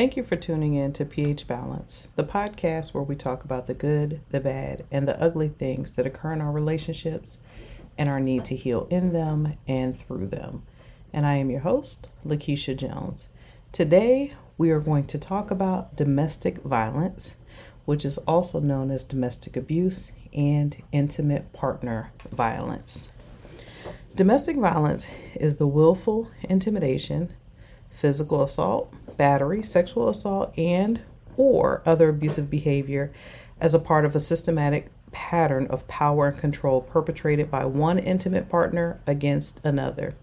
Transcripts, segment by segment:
Thank you for tuning in to pH Balance, the podcast where we talk about the good, the bad, and the ugly things that occur in our relationships and our need to heal in them and through them. And I am your host, Lakeisha Jones. Today, we are going to talk about domestic violence, which is also known as domestic abuse and intimate partner violence. Domestic violence is the willful intimidation, physical assault, battery, sexual assault, and or other abusive behavior as a part of a systematic pattern of power and control perpetrated by one intimate partner against another.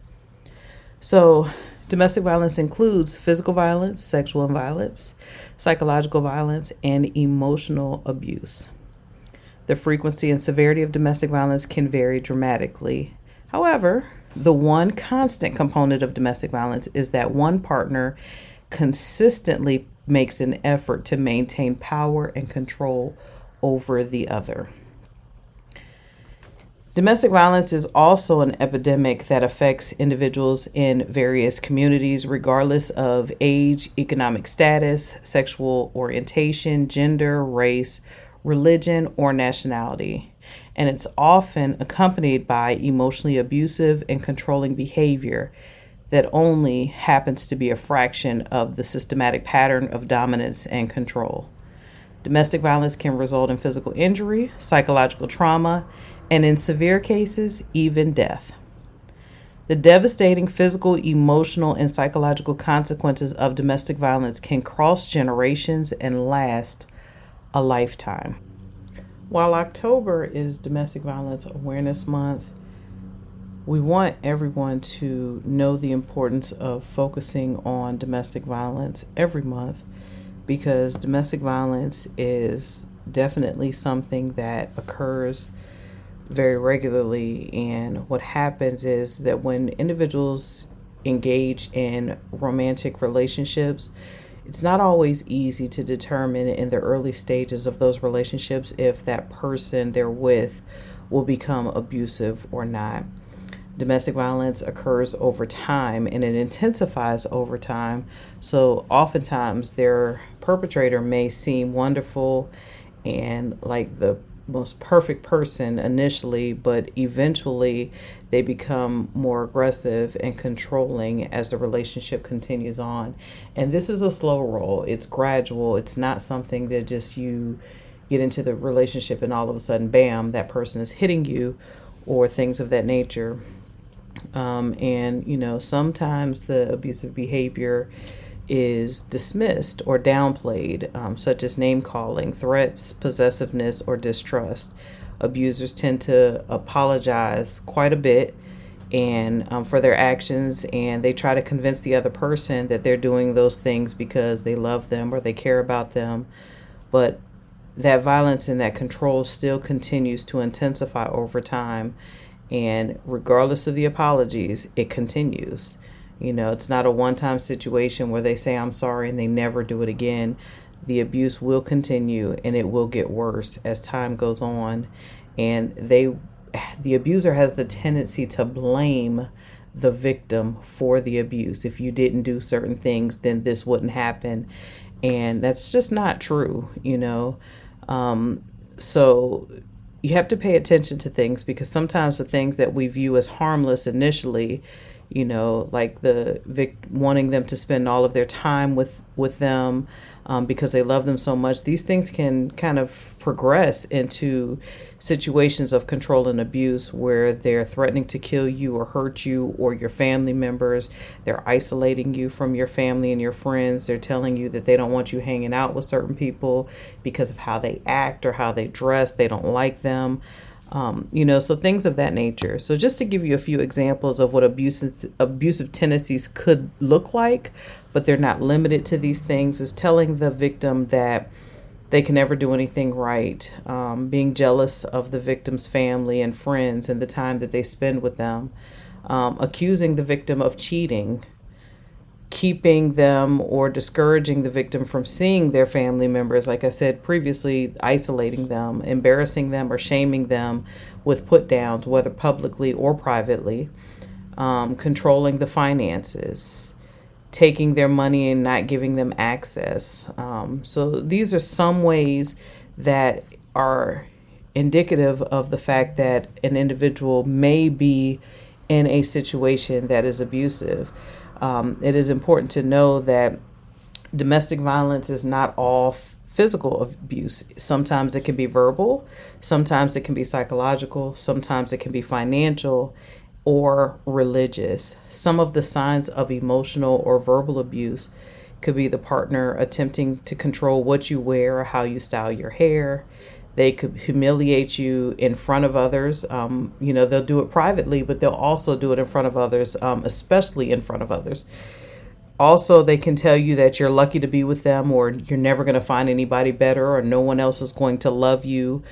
So, domestic violence includes physical violence, sexual violence, psychological violence, and emotional abuse. The frequency and severity of domestic violence can vary dramatically. However, the one constant component of domestic violence is that one partner consistently makes an effort to maintain power and control over the other. Domestic violence is also an epidemic that affects individuals in various communities, regardless of age, economic status, sexual orientation, gender, race, religion, or nationality. And it's often accompanied by emotionally abusive and controlling behavior that only happens to be a fraction of the systematic pattern of dominance and control. Domestic violence can result in physical injury, psychological trauma, and in severe cases, even death. The devastating physical, emotional, and psychological consequences of domestic violence can cross generations and last a lifetime. While October is Domestic Violence Awareness Month, we want everyone to know the importance of focusing on domestic violence every month because domestic violence is definitely something that occurs very regularly. And what happens is that when individuals engage in romantic relationships, it's not always easy to determine in the early stages of those relationships if that person they're with will become abusive or not. Domestic violence occurs over time and it intensifies over time. So, oftentimes, their perpetrator may seem wonderful and like the most perfect person initially, but eventually they become more aggressive and controlling as the relationship continues on. And this is a slow roll, it's gradual, it's not something that just you get into the relationship and all of a sudden, bam, that person is hitting you or things of that nature. Um, and, you know, sometimes the abusive behavior is dismissed or downplayed, um, such as name calling, threats, possessiveness, or distrust. Abusers tend to apologize quite a bit and um, for their actions and they try to convince the other person that they're doing those things because they love them or they care about them but that violence and that control still continues to intensify over time and regardless of the apologies it continues you know, it's not a one time situation where they say, I'm sorry, and they never do it again. The abuse will continue and it will get worse as time goes on. And they, the abuser has the tendency to blame the victim for the abuse. If you didn't do certain things, then this wouldn't happen. And that's just not true, you know. Um, so you have to pay attention to things because sometimes the things that we view as harmless initially you know like the vic wanting them to spend all of their time with with them um, because they love them so much. These things can kind of progress into situations of control and abuse where they're threatening to kill you or hurt you or your family members. They're isolating you from your family and your friends. They're telling you that they don't want you hanging out with certain people because of how they act or how they dress. They don't like them um, you know, so things of that nature. So just to give you a few examples of what abusive abusive tendencies could look like, but they're not limited to these things, is telling the victim that they can never do anything right, um, being jealous of the victim's family and friends and the time that they spend with them, um, accusing the victim of cheating, keeping them or discouraging the victim from seeing their family members, like I said previously, isolating them, embarrassing them, or shaming them with put downs, whether publicly or privately, um, controlling the finances, taking their money and not giving them access. Um, so these are some ways that are indicative of the fact that an individual may be in a situation that is abusive. Um, it is important to know that domestic violence is not all physical abuse. Sometimes it can be verbal, sometimes it can be psychological, sometimes it can be financial or religious. Some of the signs of emotional or verbal abuse could be the partner attempting to control what you wear or how you style your hair. They could humiliate you in front of others. Um, you know, they'll do it privately, but they'll also do it in front of others, um, especially in front of others. Also, they can tell you that you're lucky to be with them or you're never going to find anybody better or no one else is going to love you,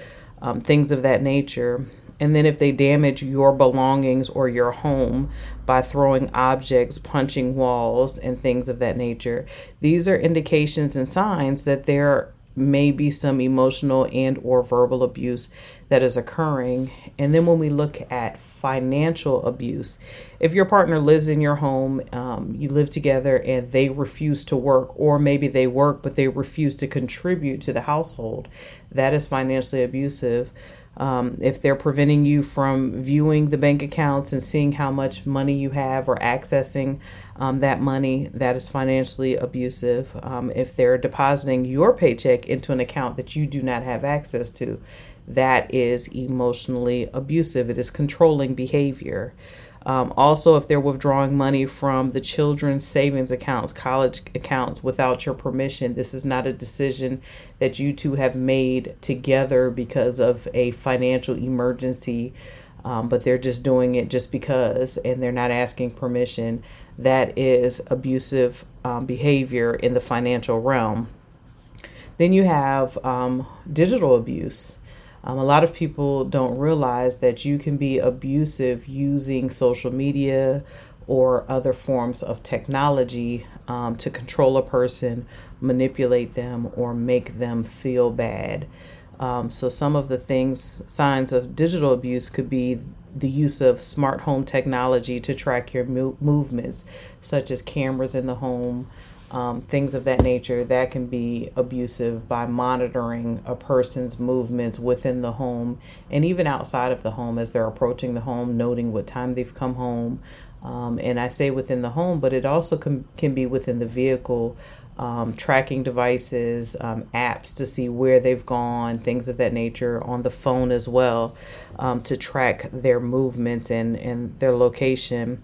um, things of that nature. And then, if they damage your belongings or your home by throwing objects, punching walls, and things of that nature, these are indications and signs that they're may be some emotional and or verbal abuse that is occurring. And then when we look at financial abuse if your partner lives in your home um, you live together and they refuse to work or maybe they work but they refuse to contribute to the household that is financially abusive um, if they're preventing you from viewing the bank accounts and seeing how much money you have or accessing um, that money, that is financially abusive. Um, if they're depositing your paycheck into an account that you do not have access to, that is emotionally abusive. It is controlling behavior. Um, also, if they're withdrawing money from the children's savings accounts, college accounts without your permission, this is not a decision that you two have made together because of a financial emergency, um, but they're just doing it just because and they're not asking permission. That is abusive um, behavior in the financial realm. Then you have um, digital abuse. Um, a lot of people don't realize that you can be abusive using social media or other forms of technology um, to control a person, manipulate them, or make them feel bad. Um, so, some of the things, signs of digital abuse could be the use of smart home technology to track your mo- movements, such as cameras in the home, um, things of that nature that can be abusive by monitoring a person's movements within the home and even outside of the home as they're approaching the home, noting what time they've come home. Um, and I say within the home, but it also can, can be within the vehicle, um, tracking devices, um, apps to see where they've gone, things of that nature, on the phone as well um, to track their movements and, and their location.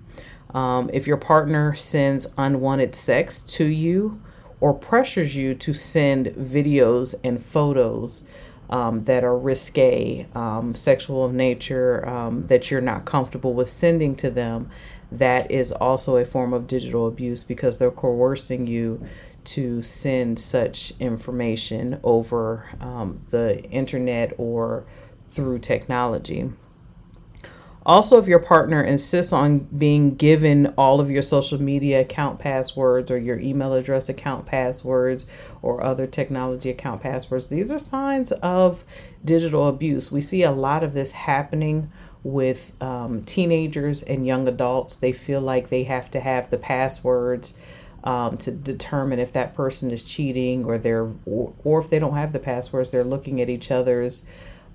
Um, if your partner sends unwanted sex to you or pressures you to send videos and photos um, that are risque, um, sexual in nature, um, that you're not comfortable with sending to them, that is also a form of digital abuse because they're coercing you to send such information over um, the internet or through technology. Also, if your partner insists on being given all of your social media account passwords or your email address account passwords or other technology account passwords, these are signs of digital abuse. We see a lot of this happening with um, teenagers and young adults. They feel like they have to have the passwords. Um, to determine if that person is cheating or they're or, or if they don't have the passwords they're looking at each other's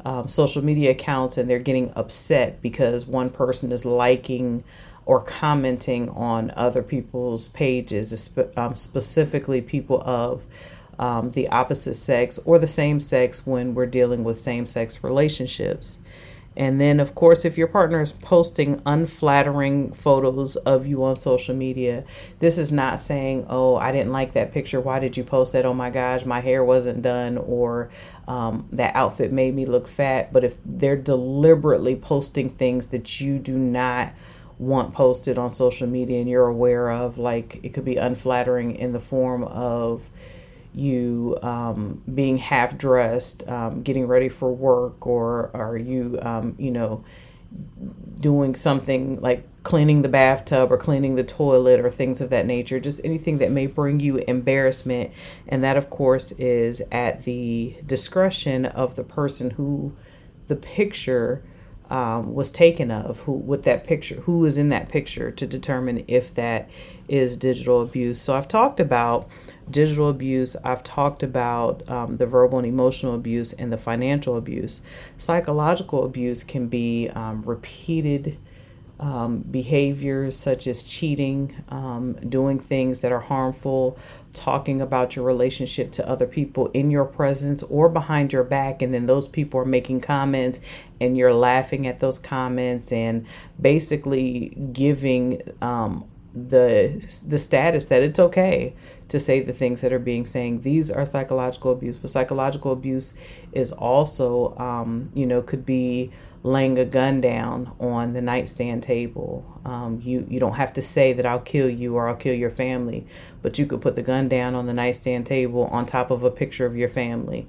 um, social media accounts and they're getting upset because one person is liking or commenting on other people's pages, um, specifically people of um, the opposite sex or the same sex when we're dealing with same sex relationships. And then, of course, if your partner is posting unflattering photos of you on social media, this is not saying, Oh, I didn't like that picture. Why did you post that? Oh my gosh, my hair wasn't done, or um, that outfit made me look fat. But if they're deliberately posting things that you do not want posted on social media and you're aware of, like it could be unflattering in the form of, you um, being half dressed, um, getting ready for work, or are you, um, you know, doing something like cleaning the bathtub or cleaning the toilet or things of that nature, just anything that may bring you embarrassment. And that, of course, is at the discretion of the person who the picture um, was taken of, who with that picture, who is in that picture to determine if that is digital abuse. So I've talked about digital abuse. I've talked about um, the verbal and emotional abuse and the financial abuse. Psychological abuse can be um, repeated um, behaviors such as cheating, um, doing things that are harmful, talking about your relationship to other people in your presence or behind your back, and then those people are making comments and you're laughing at those comments and basically giving um, the the status that it's okay to say the things that are being saying. These are psychological abuse but psychological abuse is also um, you know could be laying a gun down on the nightstand table. Um, you you don't have to say that I'll kill you or I'll kill your family but you could put the gun down on the nightstand table on top of a picture of your family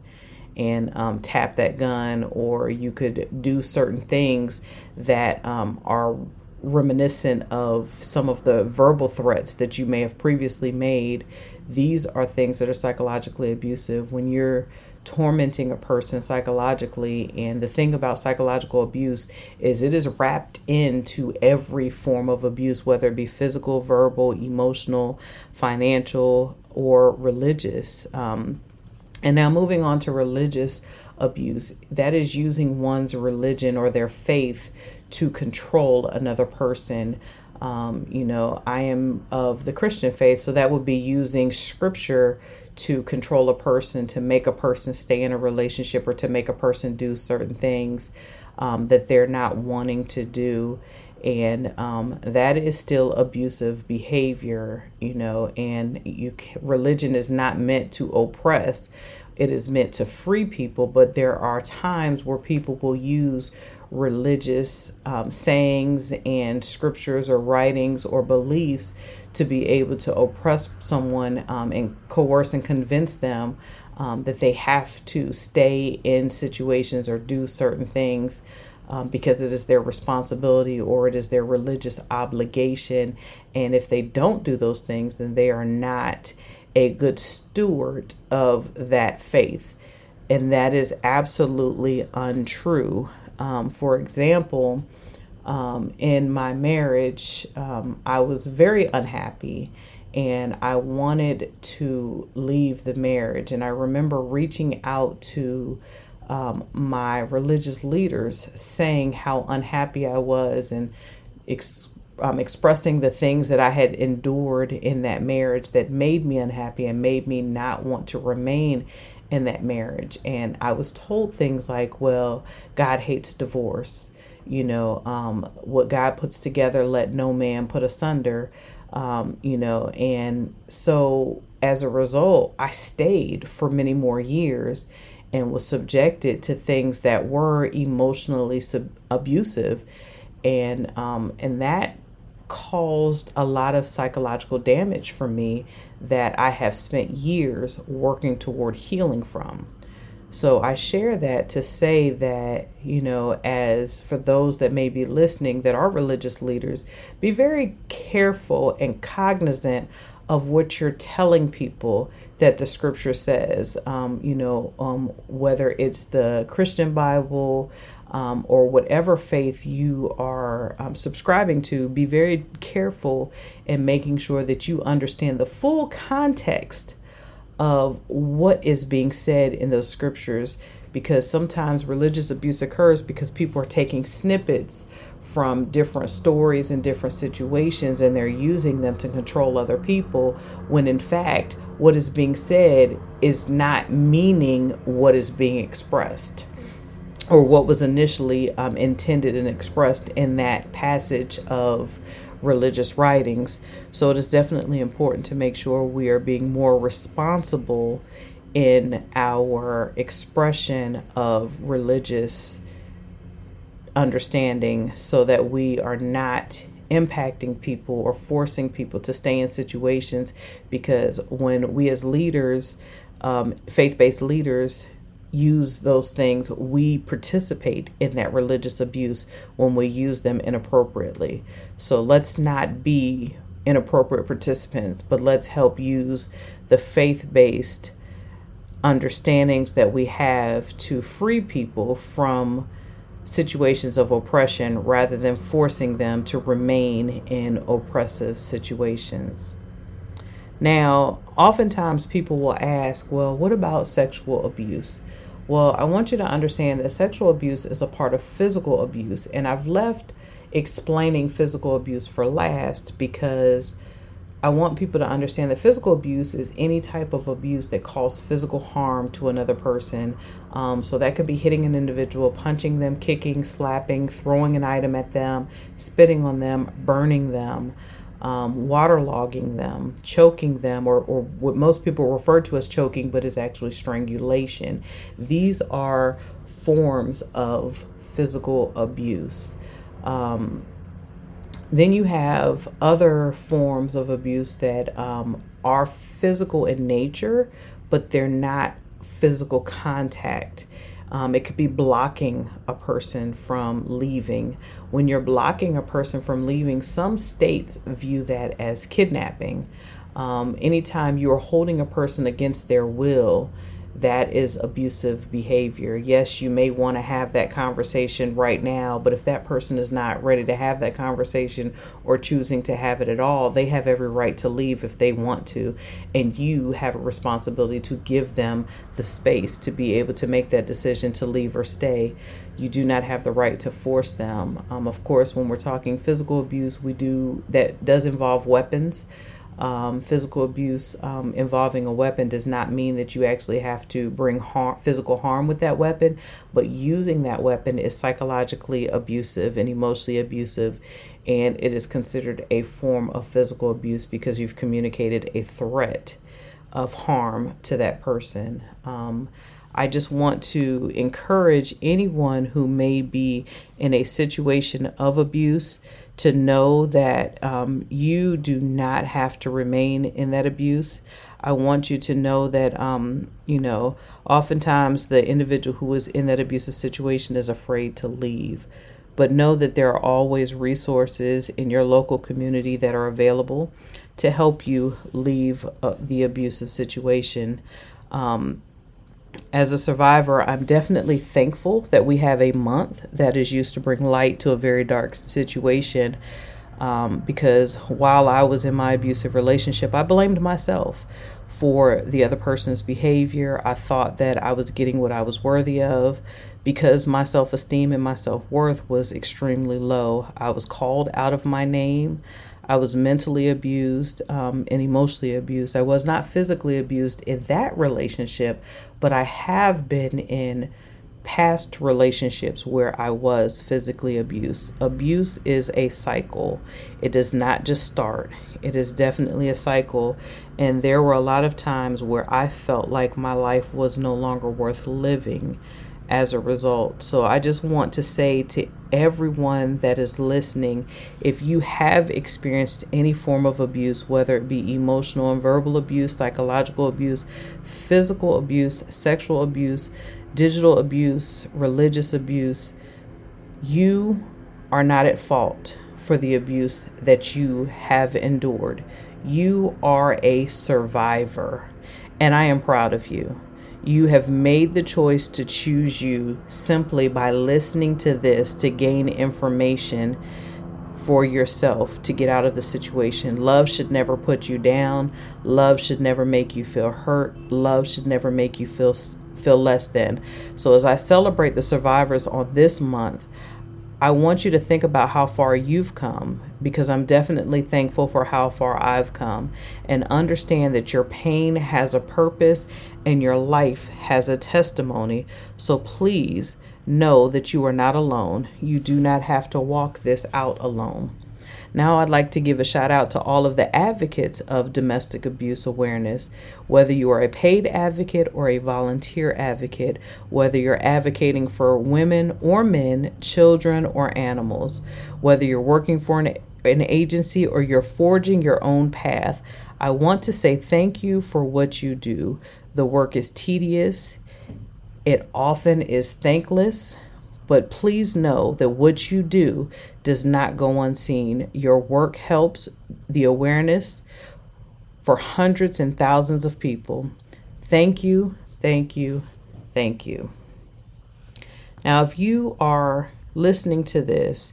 and um, tap that gun or you could do certain things that um, are reminiscent of some of the verbal threats that you may have previously made. These are things that are psychologically abusive. When you're tormenting a person psychologically, and the thing about psychological abuse is it is wrapped into every form of abuse, whether it be physical, verbal, emotional, financial, or religious. Um, and now moving on to religious abuse, that is using one's religion or their faith to control another person. Um, you know, I am of the Christian faith, so that would be using scripture to control a person, to make a person stay in a relationship, or to make a person do certain things um, that they're not wanting to do. And um, that is still abusive behavior, you know. And you, religion is not meant to oppress; it is meant to free people. But there are times where people will use religious um, sayings and scriptures or writings or beliefs to be able to oppress someone um, and coerce and convince them um, that they have to stay in situations or do certain things um, because it is their responsibility or it is their religious obligation. And if they don't do those things, then they are not a good steward of that faith. And that is absolutely untrue. Um, for example, um, in my marriage, um, I was very unhappy and I wanted to leave the marriage. And I remember reaching out to um, my religious leaders saying how unhappy I was and ex- um, expressing the things that I had endured in that marriage that made me unhappy and made me not want to remain in that marriage. And I was told things like, well, God hates divorce. You know, um, what God puts together, let no man put asunder. Um, you know, and so as a result, I stayed for many more years and was subjected to things that were emotionally sub- abusive. And um, and that caused a lot of psychological damage for me that I have spent years working toward healing from. So I share that to say that, you know, as for those that may be listening that are religious leaders, be very careful and cognizant of what you're telling people that the scripture says. Um, you know, um, whether it's the Christian Bible, um, or whatever faith you are um, subscribing to, be very careful in making sure that you understand the full context of what is being said in those scriptures. Because sometimes religious abuse occurs because people are taking snippets from different stories and different situations and they're using them to control other people when in fact what is being said is not meaning what is being expressed or what was initially um, intended and expressed in that passage of religious writings. So it is definitely important to make sure we are being more responsible in our expression of religious understanding so that we are not impacting people or forcing people to stay in situations because when we as leaders um, faith-based leaders use those things, we participate in that religious abuse when we use them inappropriately. So let's not be inappropriate participants, but let's help use the faith based understandings that we have to free people from situations of oppression rather than forcing them to remain in oppressive situations. Now, oftentimes people will ask, well, what about sexual abuse? Well, I want you to understand that sexual abuse is a part of physical abuse, and I've left explaining physical abuse for last because I want people to understand that physical abuse is any type of abuse that causes physical harm to another person. Um, so that could be hitting an individual, punching them, kicking, slapping, throwing an item at them, spitting on them, burning them, um, waterlogging them, choking them, or, or what most people refer to as choking, but is actually strangulation. These are forms of physical abuse. Um, then you have other forms of abuse that um, are physical in nature, but they're not physical contact. Um, it could be blocking a person from leaving. When you're blocking a person from leaving, some states view that as kidnapping. Um, anytime you are holding a person against their will, that is abusive behavior. Yes, you may want to have that conversation right now, but if that person is not ready to have that conversation or choosing to have it at all, they have every right to leave if they want to. And you have a responsibility to give them the space to be able to make that decision to leave or stay. You do not have the right to force them. Um, of course, when we're talking physical abuse, we do that does involve weapons um, physical abuse um, involving a weapon does not mean that you actually have to bring harm, physical harm with that weapon, but using that weapon is psychologically abusive and emotionally abusive, and it is considered a form of physical abuse because you've communicated a threat of harm to that person. Um, I just want to encourage anyone who may be in a situation of abuse to know that um, you do not have to remain in that abuse. I want you to know that, um, you know, oftentimes the individual who is in that abusive situation is afraid to leave. But know that there are always resources in your local community that are available to help you leave uh, the abusive situation. Um, as a survivor, I'm definitely thankful that we have a month that is used to bring light to a very dark situation. Um, because while I was in my abusive relationship, I blamed myself for the other person's behavior. I thought that I was getting what I was worthy of because my self esteem and my self worth was extremely low. I was called out of my name. I was mentally abused um, and emotionally abused. I was not physically abused in that relationship, but I have been in past relationships where I was physically abused. Abuse is a cycle, it does not just start, it is definitely a cycle. And there were a lot of times where I felt like my life was no longer worth living as a result. So I just want to say to everyone that is listening if you have experienced any form of abuse, whether it be emotional and verbal abuse, psychological abuse, physical abuse, sexual abuse, digital abuse, religious abuse, you are not at fault for the abuse that you have endured. You are a survivor, and I am proud of you. You have made the choice to choose you simply by listening to this to gain information for yourself to get out of the situation. Love should never put you down. Love should never make you feel hurt. Love should never make you feel feel less than. So as I celebrate the survivors on this month, I want you to think about how far you've come because I'm definitely thankful for how far I've come and understand that your pain has a purpose and your life has a testimony. So please know that you are not alone. You do not have to walk this out alone. Now, I'd like to give a shout out to all of the advocates of domestic abuse awareness, whether you are a paid advocate or a volunteer advocate, whether you're advocating for women or men, children or animals, whether you're working for an, an agency or you're forging your own path. I want to say thank you for what you do. The work is tedious, it often is thankless but please know that what you do does not go unseen. Your work helps the awareness for hundreds and thousands of people. Thank you, thank you, thank you. Now, if you are listening to this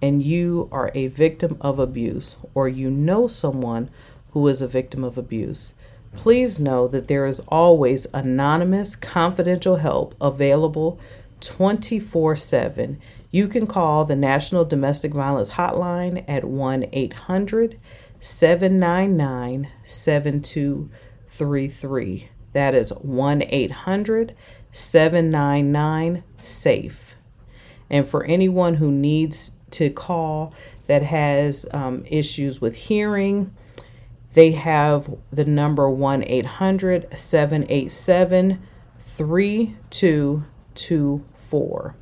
and you are a victim of abuse or you know someone who is a victim of abuse, please know that there is always anonymous, confidential help available 24 7. You can call the National Domestic Violence Hotline at 1 800 799 7233. That is 1 800 799 SAFE. And for anyone who needs to call that has um, issues with hearing, they have the number 1 800 787 3224.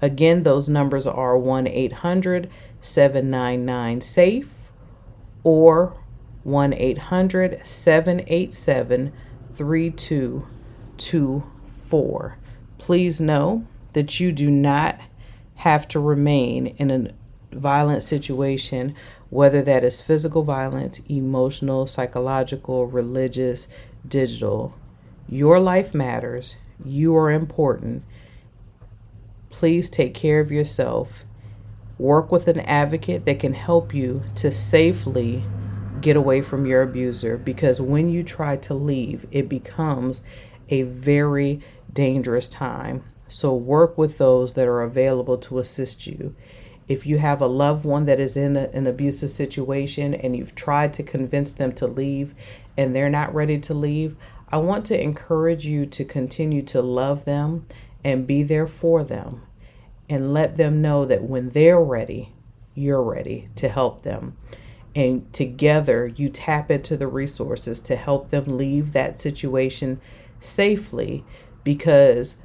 Again, those numbers are 1 800 799 SAFE or 1 800 787 3224. Please know that you do not have to remain in a violent situation, whether that is physical violence, emotional, psychological, religious, digital. Your life matters. You are important. Please take care of yourself. Work with an advocate that can help you to safely get away from your abuser because when you try to leave, it becomes a very dangerous time. So, work with those that are available to assist you. If you have a loved one that is in a, an abusive situation and you've tried to convince them to leave and they're not ready to leave, I want to encourage you to continue to love them and be there for them and let them know that when they're ready, you're ready to help them. And together, you tap into the resources to help them leave that situation safely because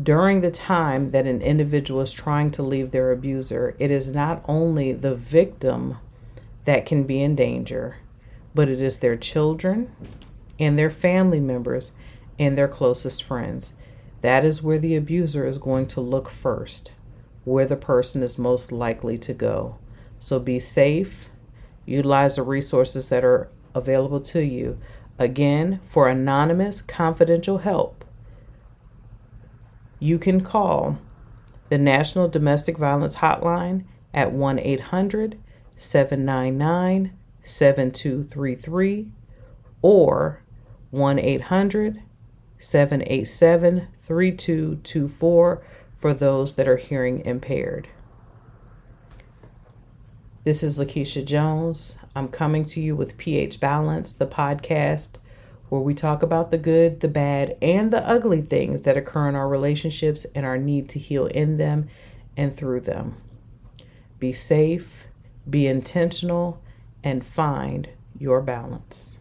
during the time that an individual is trying to leave their abuser, it is not only the victim that can be in danger, but it is their children and their family members and their closest friends. That is where the abuser is going to look first, where the person is most likely to go. So be safe, utilize the resources that are available to you. Again, for anonymous, confidential help you can call the National Domestic Violence Hotline at 1 800 799 7233 or 1 800 787 3224 for those that are hearing impaired. This is Lakeisha Jones. I'm coming to you with PH Balance, the podcast where we talk about the good, the bad, and the ugly things that occur in our relationships and our need to heal in them and through them. Be safe, be intentional, and find your balance.